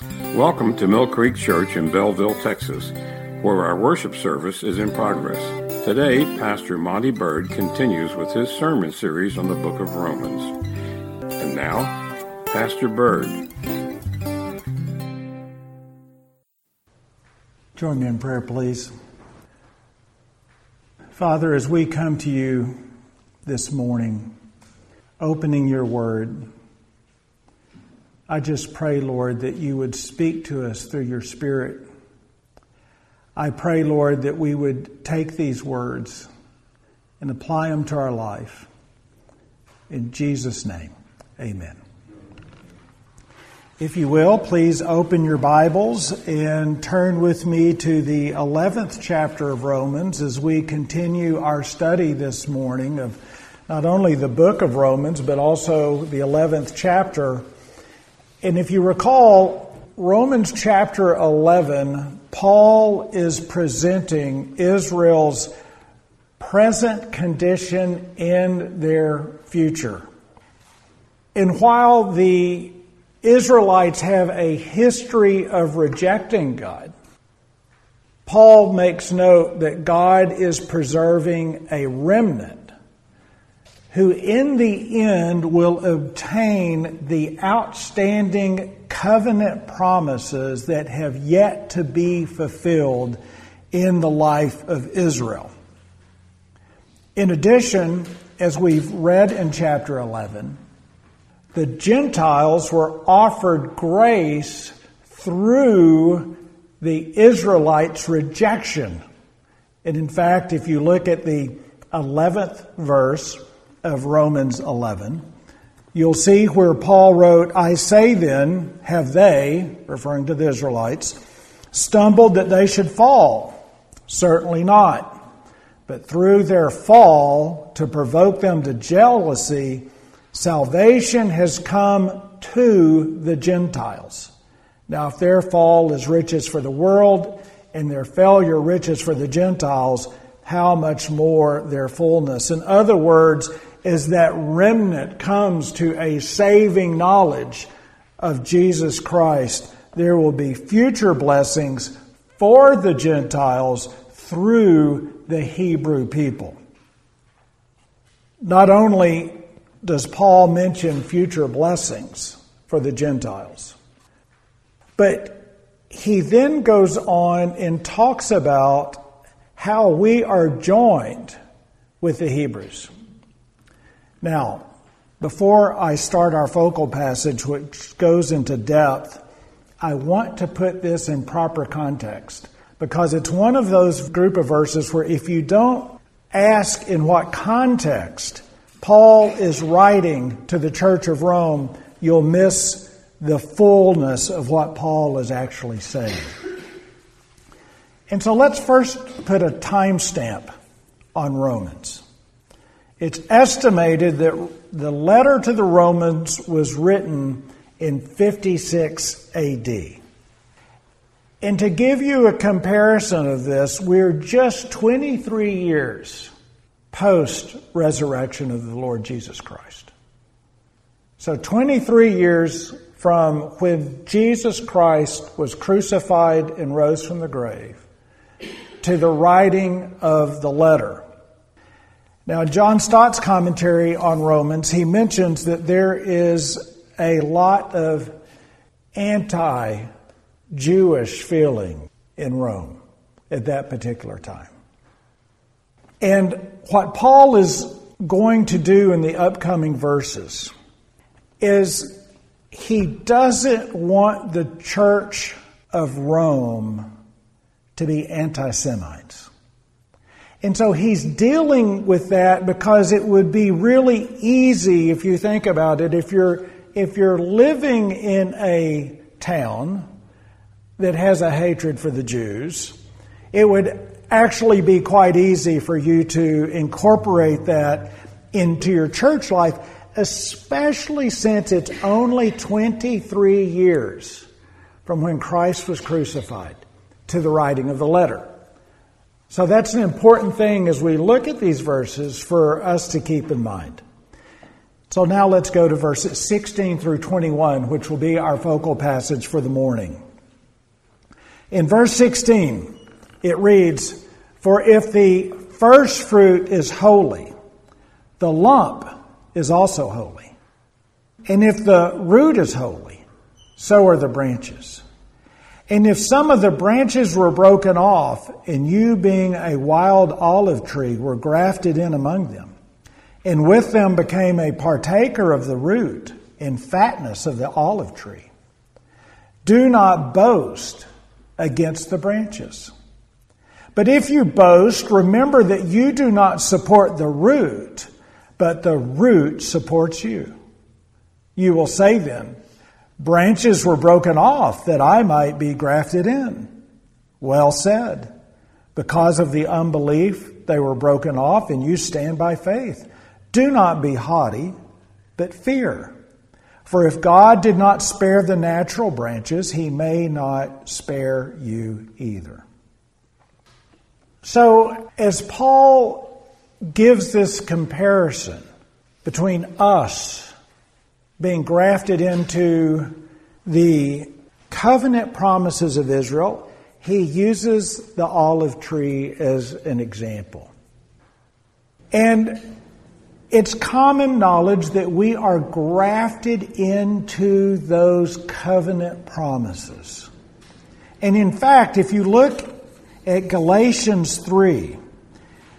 Welcome to Mill Creek Church in Bellville, Texas, where our worship service is in progress. Today, Pastor Monty Bird continues with his sermon series on the book of Romans. And now, Pastor Bird. Join me in prayer, please. Father, as we come to you this morning, opening your word, I just pray, Lord, that you would speak to us through your Spirit. I pray, Lord, that we would take these words and apply them to our life. In Jesus' name, amen. If you will, please open your Bibles and turn with me to the 11th chapter of Romans as we continue our study this morning of not only the book of Romans, but also the 11th chapter. And if you recall, Romans chapter 11, Paul is presenting Israel's present condition in their future. And while the Israelites have a history of rejecting God, Paul makes note that God is preserving a remnant who in the end will obtain the outstanding covenant promises that have yet to be fulfilled in the life of Israel. In addition, as we've read in chapter 11, the Gentiles were offered grace through the Israelites' rejection. And in fact, if you look at the 11th verse, of Romans 11, you'll see where Paul wrote, I say then, have they, referring to the Israelites, stumbled that they should fall? Certainly not. But through their fall, to provoke them to jealousy, salvation has come to the Gentiles. Now, if their fall is riches for the world and their failure riches for the Gentiles, how much more their fullness? In other words, as that remnant comes to a saving knowledge of Jesus Christ, there will be future blessings for the Gentiles through the Hebrew people. Not only does Paul mention future blessings for the Gentiles, but he then goes on and talks about how we are joined with the Hebrews. Now, before I start our focal passage, which goes into depth, I want to put this in proper context because it's one of those group of verses where if you don't ask in what context Paul is writing to the church of Rome, you'll miss the fullness of what Paul is actually saying. And so let's first put a timestamp on Romans. It's estimated that the letter to the Romans was written in 56 AD. And to give you a comparison of this, we're just 23 years post resurrection of the Lord Jesus Christ. So 23 years from when Jesus Christ was crucified and rose from the grave to the writing of the letter now, in John Stott's commentary on Romans, he mentions that there is a lot of anti Jewish feeling in Rome at that particular time. And what Paul is going to do in the upcoming verses is he doesn't want the church of Rome to be anti Semites. And so he's dealing with that because it would be really easy if you think about it. If you're, if you're living in a town that has a hatred for the Jews, it would actually be quite easy for you to incorporate that into your church life, especially since it's only 23 years from when Christ was crucified to the writing of the letter. So that's an important thing as we look at these verses for us to keep in mind. So now let's go to verses 16 through 21, which will be our focal passage for the morning. In verse 16, it reads, For if the first fruit is holy, the lump is also holy. And if the root is holy, so are the branches. And if some of the branches were broken off, and you being a wild olive tree were grafted in among them, and with them became a partaker of the root and fatness of the olive tree, do not boast against the branches. But if you boast, remember that you do not support the root, but the root supports you. You will say then, Branches were broken off that I might be grafted in. Well said. Because of the unbelief, they were broken off, and you stand by faith. Do not be haughty, but fear. For if God did not spare the natural branches, he may not spare you either. So, as Paul gives this comparison between us being grafted into the covenant promises of Israel, he uses the olive tree as an example. And it's common knowledge that we are grafted into those covenant promises. And in fact, if you look at Galatians 3,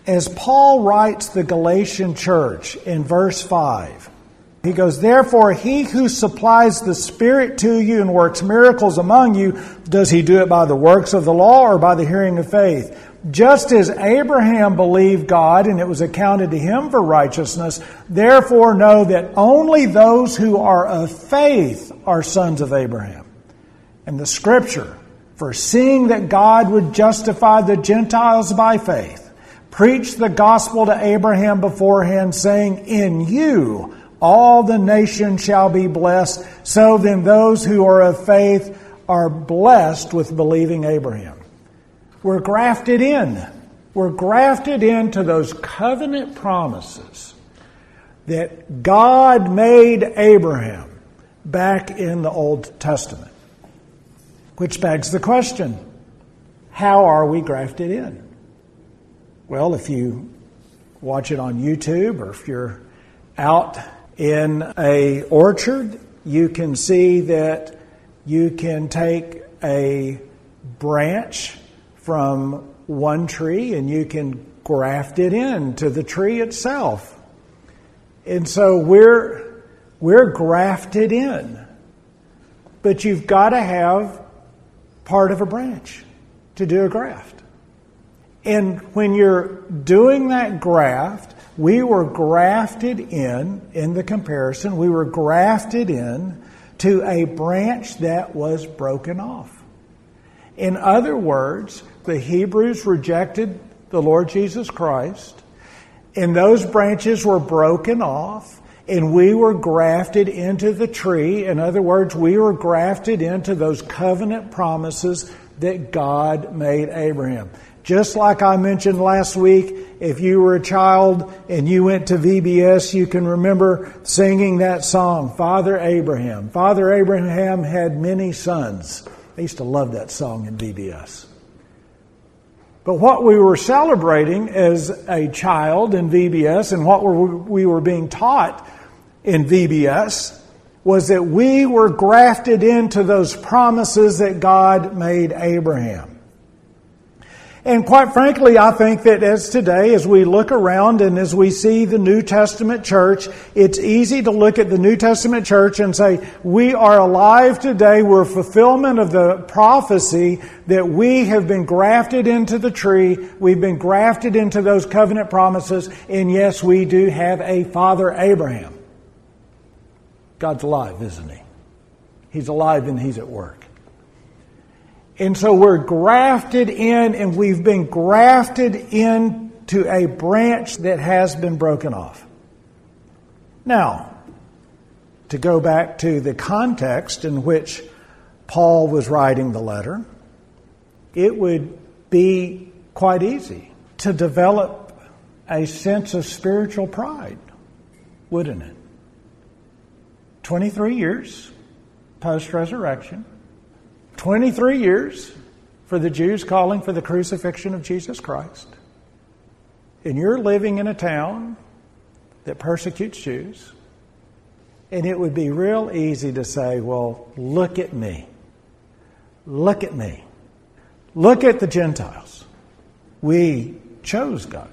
as Paul writes the Galatian church in verse 5, he goes, Therefore, he who supplies the Spirit to you and works miracles among you, does he do it by the works of the law or by the hearing of faith? Just as Abraham believed God and it was accounted to him for righteousness, therefore know that only those who are of faith are sons of Abraham. And the scripture, foreseeing that God would justify the Gentiles by faith, preached the gospel to Abraham beforehand, saying, In you all the nations shall be blessed. So then those who are of faith are blessed with believing Abraham. We're grafted in. We're grafted into those covenant promises that God made Abraham back in the Old Testament. Which begs the question how are we grafted in? Well, if you watch it on YouTube or if you're out in a orchard, you can see that you can take a branch from one tree and you can graft it into the tree itself. And so we're, we're grafted in. But you've got to have part of a branch to do a graft. And when you're doing that graft, we were grafted in, in the comparison, we were grafted in to a branch that was broken off. In other words, the Hebrews rejected the Lord Jesus Christ, and those branches were broken off, and we were grafted into the tree. In other words, we were grafted into those covenant promises that God made Abraham. Just like I mentioned last week, if you were a child and you went to VBS, you can remember singing that song, Father Abraham. Father Abraham had many sons. I used to love that song in VBS. But what we were celebrating as a child in VBS and what we were being taught in VBS was that we were grafted into those promises that God made Abraham. And quite frankly, I think that as today, as we look around and as we see the New Testament church, it's easy to look at the New Testament church and say, we are alive today. We're fulfillment of the prophecy that we have been grafted into the tree. We've been grafted into those covenant promises. And yes, we do have a father, Abraham. God's alive, isn't he? He's alive and he's at work. And so we're grafted in, and we've been grafted into a branch that has been broken off. Now, to go back to the context in which Paul was writing the letter, it would be quite easy to develop a sense of spiritual pride, wouldn't it? 23 years post resurrection, 23 years for the Jews calling for the crucifixion of Jesus Christ. And you're living in a town that persecutes Jews. And it would be real easy to say, well, look at me. Look at me. Look at the Gentiles. We chose God.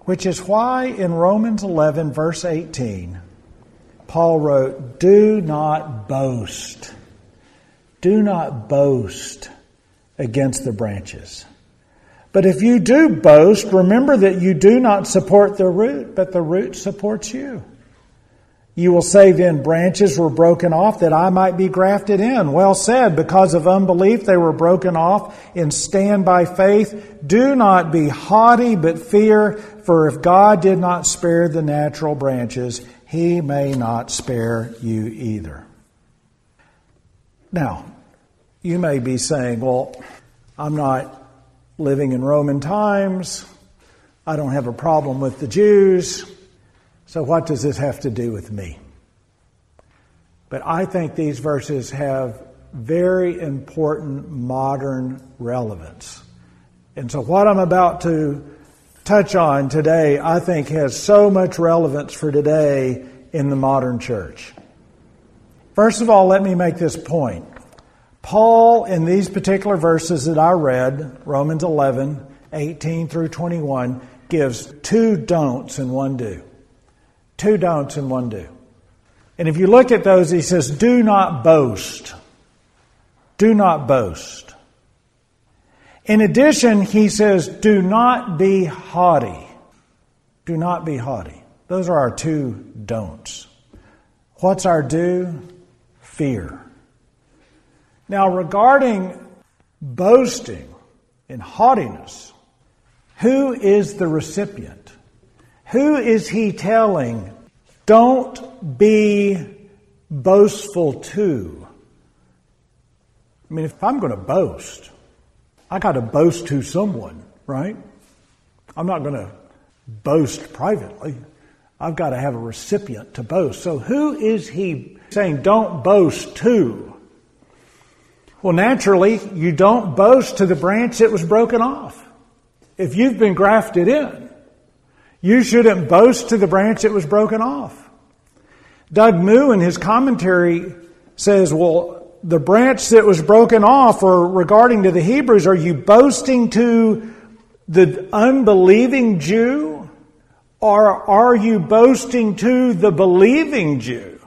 Which is why in Romans 11, verse 18, Paul wrote, Do not boast. Do not boast against the branches. But if you do boast, remember that you do not support the root, but the root supports you. You will say then, branches were broken off that I might be grafted in. Well said, because of unbelief they were broken off and stand by faith. Do not be haughty, but fear, for if God did not spare the natural branches, he may not spare you either. Now, you may be saying, well, I'm not living in Roman times. I don't have a problem with the Jews. So, what does this have to do with me? But I think these verses have very important modern relevance. And so, what I'm about to touch on today, I think, has so much relevance for today in the modern church. First of all, let me make this point. Paul, in these particular verses that I read, Romans 11, 18 through 21, gives two don'ts and one do. Two don'ts and one do. And if you look at those, he says, Do not boast. Do not boast. In addition, he says, Do not be haughty. Do not be haughty. Those are our two don'ts. What's our do? Fear. Now, regarding boasting and haughtiness, who is the recipient? Who is he telling, don't be boastful to? I mean, if I'm going to boast, I got to boast to someone, right? I'm not going to boast privately. I've got to have a recipient to boast. So who is he saying don't boast to? Well, naturally, you don't boast to the branch that was broken off. If you've been grafted in, you shouldn't boast to the branch that was broken off. Doug Moo in his commentary says, well, the branch that was broken off, or regarding to the Hebrews, are you boasting to the unbelieving Jew? Or are you boasting to the believing Jew?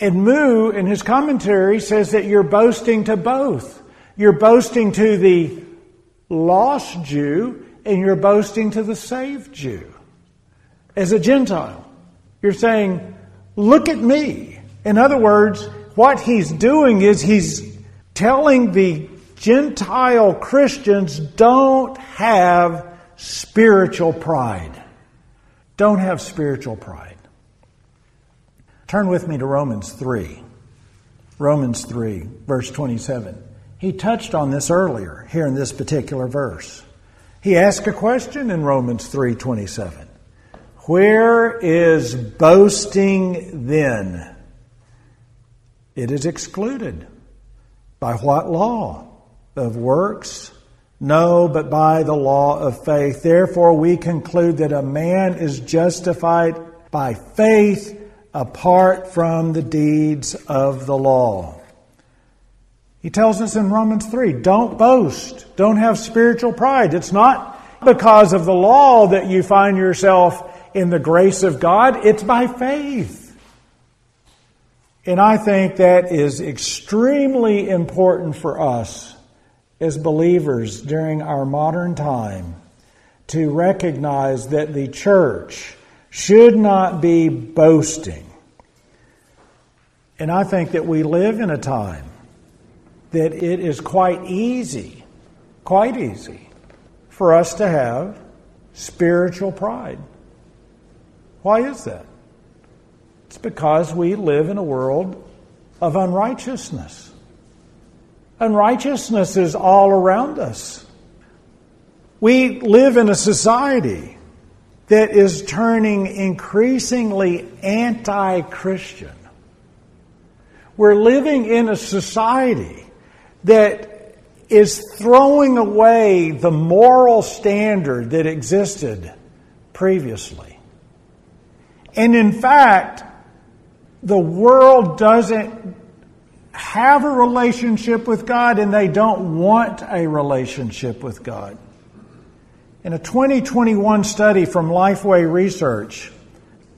And Moo, in his commentary, says that you're boasting to both. You're boasting to the lost Jew and you're boasting to the saved Jew as a Gentile. You're saying, look at me. In other words, what he's doing is he's telling the Gentile Christians don't have spiritual pride. Don't have spiritual pride. Turn with me to Romans 3. Romans 3, verse 27. He touched on this earlier here in this particular verse. He asked a question in Romans 3:27. Where is boasting then? It is excluded. By what law? Of works? No, but by the law of faith. Therefore, we conclude that a man is justified by faith apart from the deeds of the law. He tells us in Romans 3 don't boast, don't have spiritual pride. It's not because of the law that you find yourself in the grace of God, it's by faith. And I think that is extremely important for us as believers during our modern time to recognize that the church should not be boasting. And I think that we live in a time that it is quite easy, quite easy, for us to have spiritual pride. Why is that? It's because we live in a world of unrighteousness. Unrighteousness is all around us. We live in a society that is turning increasingly anti Christian. We're living in a society that is throwing away the moral standard that existed previously. And in fact, the world doesn't have a relationship with God and they don't want a relationship with God. In a 2021 study from Lifeway Research,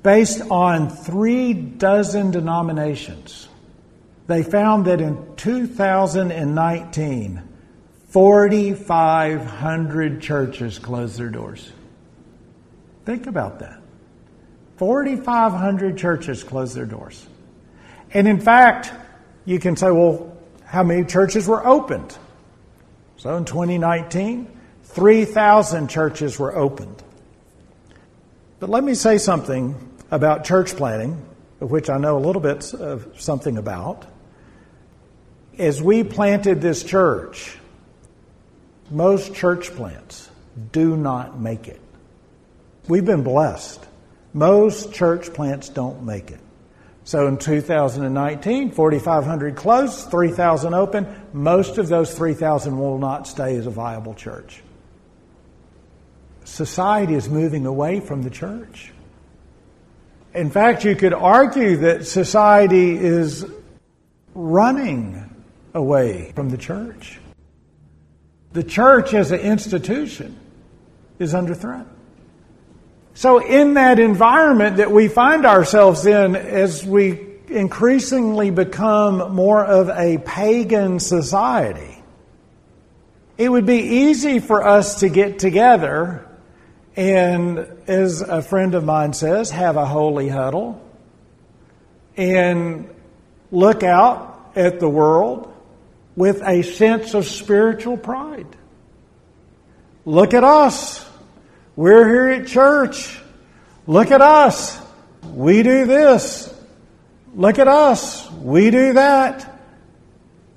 based on three dozen denominations, they found that in 2019, 4,500 churches closed their doors. Think about that. 4,500 churches closed their doors. And in fact, you can say, well, how many churches were opened? So in 2019, 3,000 churches were opened. But let me say something about church planting, which I know a little bit of something about. As we planted this church, most church plants do not make it. We've been blessed. Most church plants don't make it. So in 2019, 4,500 closed, 3,000 open. Most of those 3,000 will not stay as a viable church. Society is moving away from the church. In fact, you could argue that society is running away from the church. The church as an institution is under threat. So, in that environment that we find ourselves in as we increasingly become more of a pagan society, it would be easy for us to get together and, as a friend of mine says, have a holy huddle and look out at the world with a sense of spiritual pride. Look at us. We're here at church. Look at us. We do this. Look at us. We do that.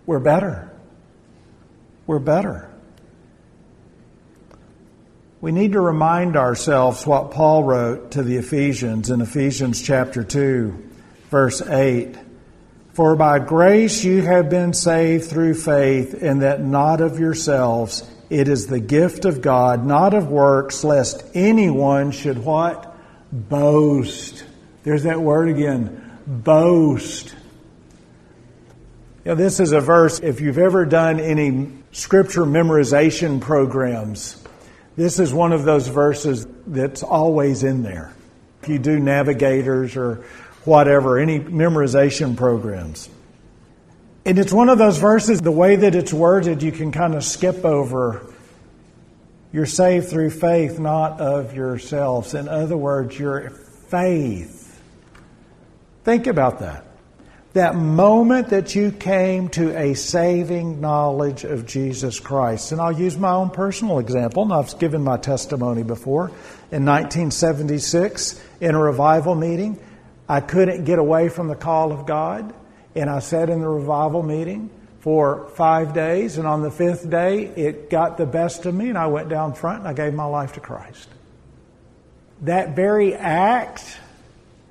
We're better. We're better. We need to remind ourselves what Paul wrote to the Ephesians in Ephesians chapter 2, verse 8. For by grace you have been saved through faith, and that not of yourselves. It is the gift of God, not of works, lest anyone should what? Boast. There's that word again. Boast. Know, this is a verse, if you've ever done any scripture memorization programs, this is one of those verses that's always in there. If you do navigators or whatever, any memorization programs. And it's one of those verses, the way that it's worded, you can kind of skip over. You're saved through faith, not of yourselves. In other words, your faith. Think about that. That moment that you came to a saving knowledge of Jesus Christ. And I'll use my own personal example, and I've given my testimony before. In 1976, in a revival meeting, I couldn't get away from the call of God. And I sat in the revival meeting for five days, and on the fifth day, it got the best of me, and I went down front and I gave my life to Christ. That very act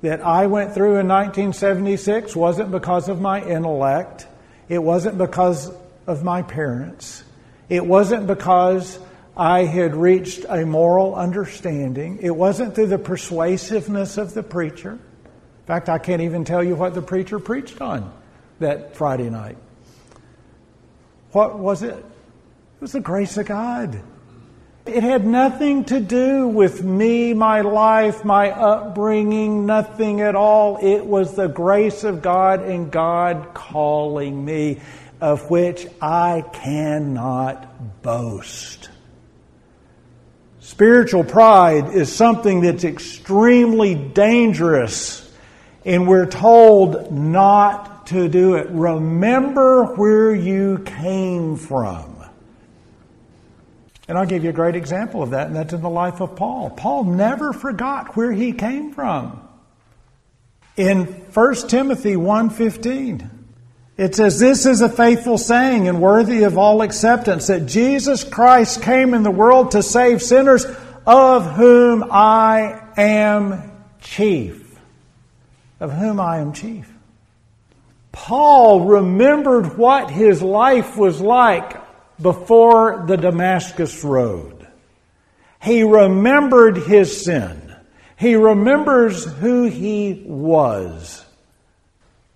that I went through in 1976 wasn't because of my intellect, it wasn't because of my parents, it wasn't because I had reached a moral understanding, it wasn't through the persuasiveness of the preacher. In fact, I can't even tell you what the preacher preached on that Friday night. What was it? It was the grace of God. It had nothing to do with me, my life, my upbringing, nothing at all. It was the grace of God and God calling me, of which I cannot boast. Spiritual pride is something that's extremely dangerous and we're told not to do it. Remember where you came from. And I'll give you a great example of that, and that's in the life of Paul. Paul never forgot where he came from. In 1 Timothy 1:15, it says, This is a faithful saying and worthy of all acceptance that Jesus Christ came in the world to save sinners, of whom I am chief. Of whom I am chief. Paul remembered what his life was like before the Damascus Road. He remembered his sin. He remembers who he was.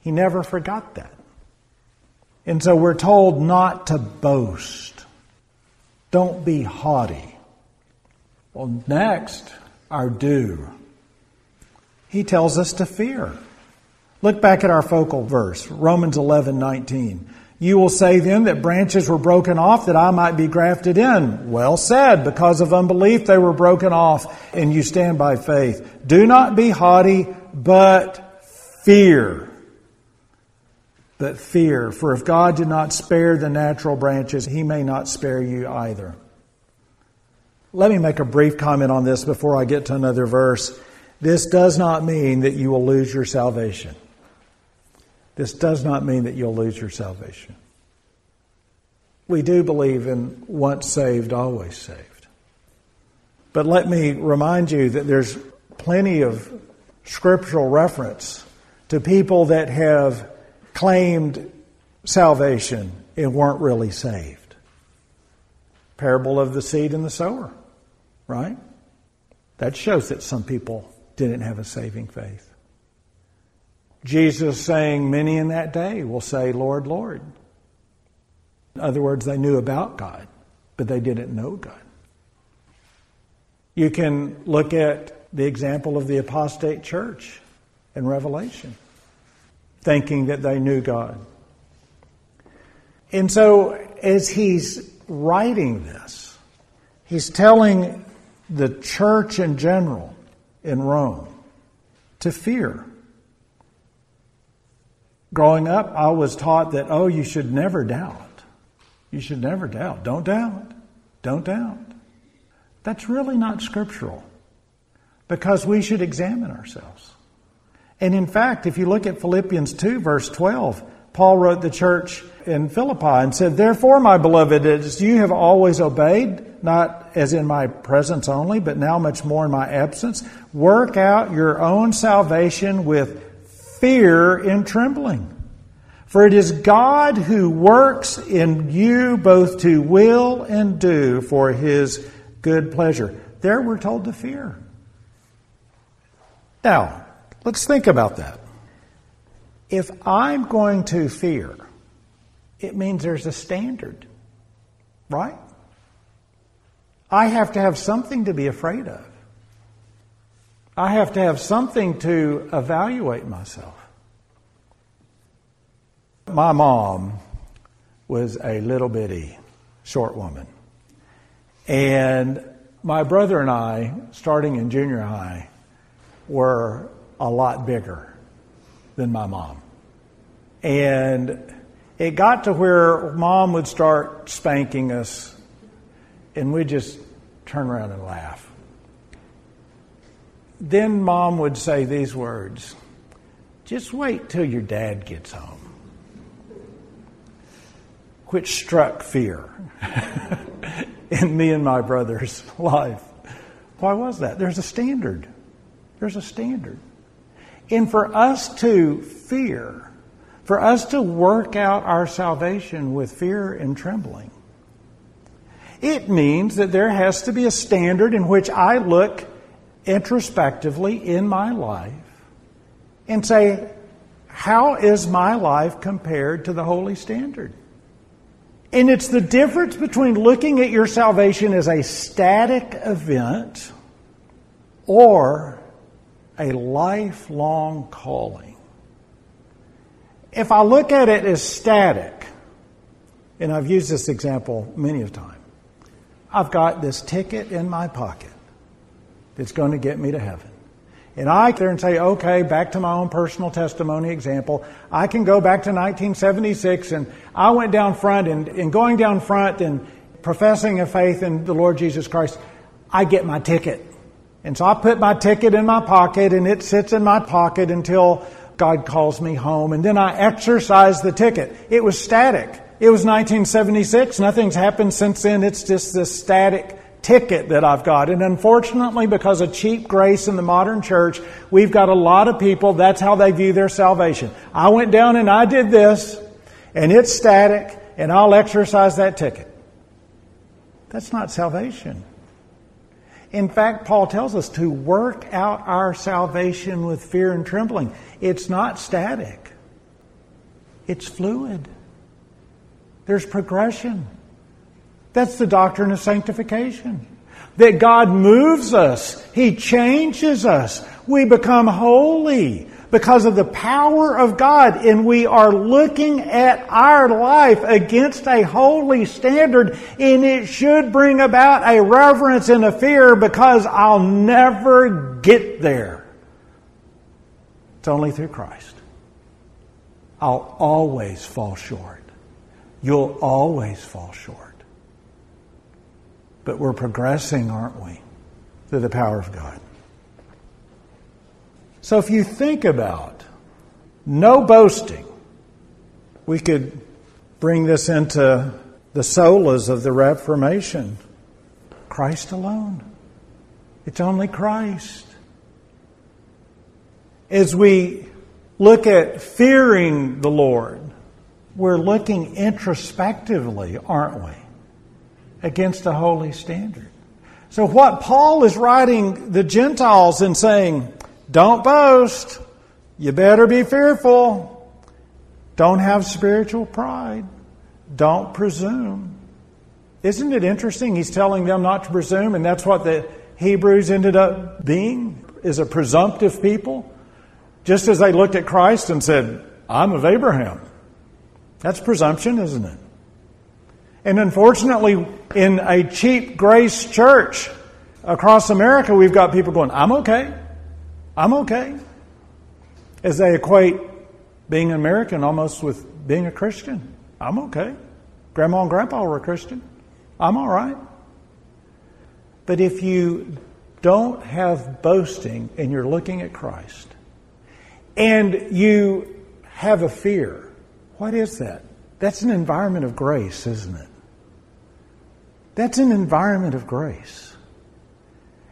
He never forgot that. And so we're told not to boast. Don't be haughty. Well, next, our do. He tells us to fear. Look back at our focal verse, Romans 11, 19. You will say then that branches were broken off that I might be grafted in. Well said. Because of unbelief they were broken off and you stand by faith. Do not be haughty, but fear. But fear. For if God did not spare the natural branches, he may not spare you either. Let me make a brief comment on this before I get to another verse. This does not mean that you will lose your salvation. This does not mean that you'll lose your salvation. We do believe in once saved, always saved. But let me remind you that there's plenty of scriptural reference to people that have claimed salvation and weren't really saved. Parable of the seed and the sower, right? That shows that some people didn't have a saving faith. Jesus saying, Many in that day will say, Lord, Lord. In other words, they knew about God, but they didn't know God. You can look at the example of the apostate church in Revelation, thinking that they knew God. And so, as he's writing this, he's telling the church in general in Rome to fear. Growing up, I was taught that, oh, you should never doubt. You should never doubt. Don't doubt. Don't doubt. That's really not scriptural because we should examine ourselves. And in fact, if you look at Philippians 2, verse 12, Paul wrote the church in Philippi and said, Therefore, my beloved, as you have always obeyed, not as in my presence only, but now much more in my absence, work out your own salvation with fear and trembling. For it is God who works in you both to will and do for his good pleasure. There we're told to fear. Now, let's think about that. If I'm going to fear, it means there's a standard, right? I have to have something to be afraid of. I have to have something to evaluate myself. My mom was a little bitty short woman. And my brother and I, starting in junior high, were a lot bigger than my mom. And it got to where mom would start spanking us, and we'd just turn around and laugh then mom would say these words just wait till your dad gets home. Which struck fear in me and my brother's life. Why was that? There's a standard. There's a standard. And for us to fear, for us to work out our salvation with fear and trembling, it means that there has to be a standard in which I look introspectively in my life and say, how is my life compared to the holy standard? And it's the difference between looking at your salvation as a static event or a lifelong calling. If I look at it as static, and I've used this example many a time, I've got this ticket in my pocket that's going to get me to heaven. And I there and say, okay, back to my own personal testimony example. I can go back to 1976 and I went down front and, and going down front and professing a faith in the Lord Jesus Christ, I get my ticket. And so I put my ticket in my pocket and it sits in my pocket until God calls me home. And then I exercise the ticket. It was static. It was 1976. Nothing's happened since then. It's just this static ticket that I've got. And unfortunately, because of cheap grace in the modern church, we've got a lot of people, that's how they view their salvation. I went down and I did this, and it's static, and I'll exercise that ticket. That's not salvation. In fact, Paul tells us to work out our salvation with fear and trembling. It's not static, it's fluid. There's progression. That's the doctrine of sanctification. That God moves us. He changes us. We become holy because of the power of God and we are looking at our life against a holy standard and it should bring about a reverence and a fear because I'll never get there. It's only through Christ. I'll always fall short. You'll always fall short. But we're progressing, aren't we? Through the power of God. So if you think about no boasting, we could bring this into the solas of the Reformation. Christ alone. It's only Christ. As we look at fearing the Lord, we're looking introspectively, aren't we? Against a holy standard. So, what Paul is writing the Gentiles and saying, don't boast, you better be fearful, don't have spiritual pride, don't presume. Isn't it interesting? He's telling them not to presume, and that's what the Hebrews ended up being, is a presumptive people. Just as they looked at Christ and said, I'm of Abraham. That's presumption, isn't it? And unfortunately, in a cheap grace church across America, we've got people going, I'm okay. I'm okay. As they equate being an American almost with being a Christian. I'm okay. Grandma and Grandpa were a Christian. I'm all right. But if you don't have boasting and you're looking at Christ, and you have a fear, what is that? That's an environment of grace, isn't it? That's an environment of grace.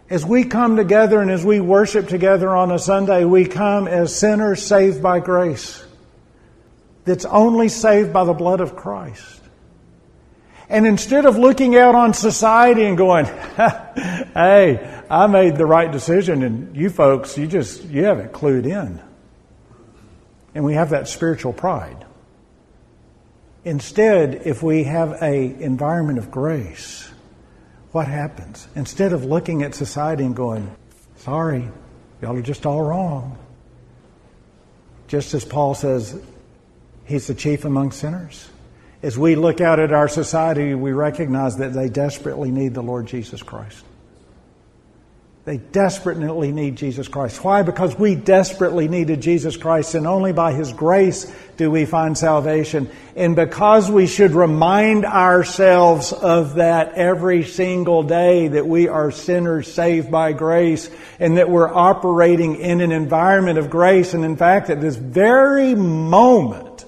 As we come together and as we worship together on a Sunday, we come as sinners saved by grace. That's only saved by the blood of Christ. And instead of looking out on society and going, hey, I made the right decision and you folks, you just, you haven't clued in. And we have that spiritual pride. Instead, if we have a environment of grace, what happens? Instead of looking at society and going, sorry, y'all are just all wrong. Just as Paul says, he's the chief among sinners. As we look out at our society, we recognize that they desperately need the Lord Jesus Christ. They desperately need Jesus Christ. Why? Because we desperately needed Jesus Christ, and only by His grace do we find salvation. And because we should remind ourselves of that every single day that we are sinners saved by grace and that we're operating in an environment of grace. And in fact, at this very moment,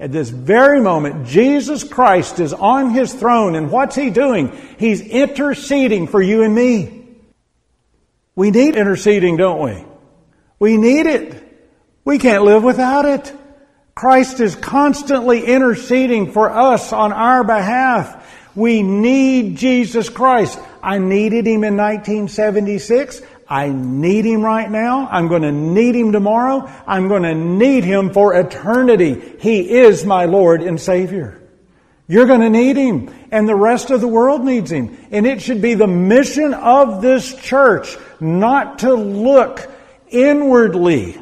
at this very moment, Jesus Christ is on His throne, and what's He doing? He's interceding for you and me. We need interceding, don't we? We need it. We can't live without it. Christ is constantly interceding for us on our behalf. We need Jesus Christ. I needed him in 1976. I need him right now. I'm going to need him tomorrow. I'm going to need him for eternity. He is my Lord and Savior. You're going to need him, and the rest of the world needs him. And it should be the mission of this church not to look inwardly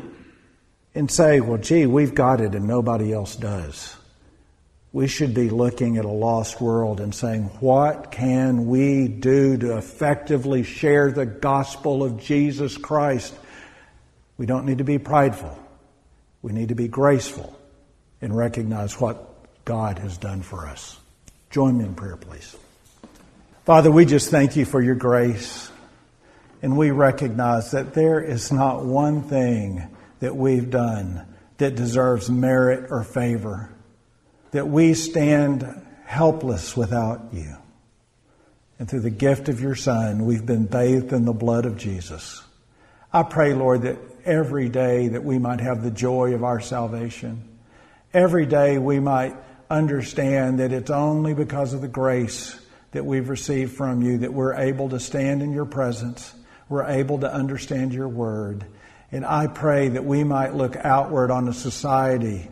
and say, well, gee, we've got it and nobody else does. We should be looking at a lost world and saying, what can we do to effectively share the gospel of Jesus Christ? We don't need to be prideful. We need to be graceful and recognize what God has done for us. Join me in prayer, please. Father, we just thank you for your grace. And we recognize that there is not one thing that we've done that deserves merit or favor, that we stand helpless without you. And through the gift of your Son, we've been bathed in the blood of Jesus. I pray, Lord, that every day that we might have the joy of our salvation. Every day we might understand that it's only because of the grace that we've received from you that we're able to stand in your presence. We're able to understand your word. And I pray that we might look outward on a society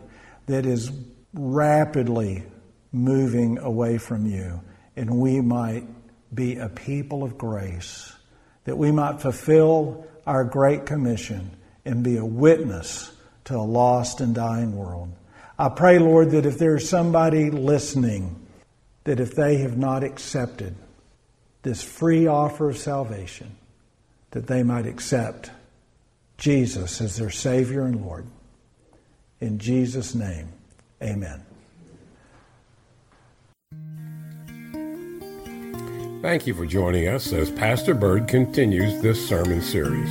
that is rapidly moving away from you. And we might be a people of grace, that we might fulfill our great commission and be a witness to a lost and dying world. I pray, Lord, that if there's somebody listening, that if they have not accepted this free offer of salvation, that they might accept Jesus as their Savior and Lord. In Jesus' name, amen. Thank you for joining us as Pastor Bird continues this sermon series.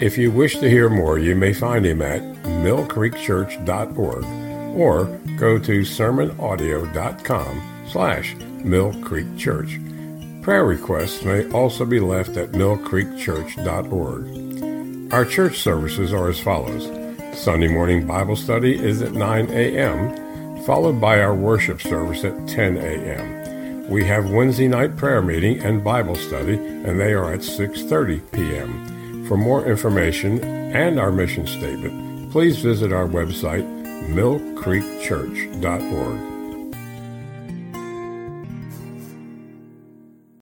If you wish to hear more, you may find him at millcreekchurch.org or go to sermonaudio.com slash millcreekchurch. Prayer requests may also be left at millcreekchurch.org. Our church services are as follows. Sunday morning Bible study is at 9 a.m., followed by our worship service at 10 a.m. We have Wednesday night prayer meeting and Bible study, and they are at 6.30 p.m. For more information and our mission statement, please visit our website, millcreekchurch.org.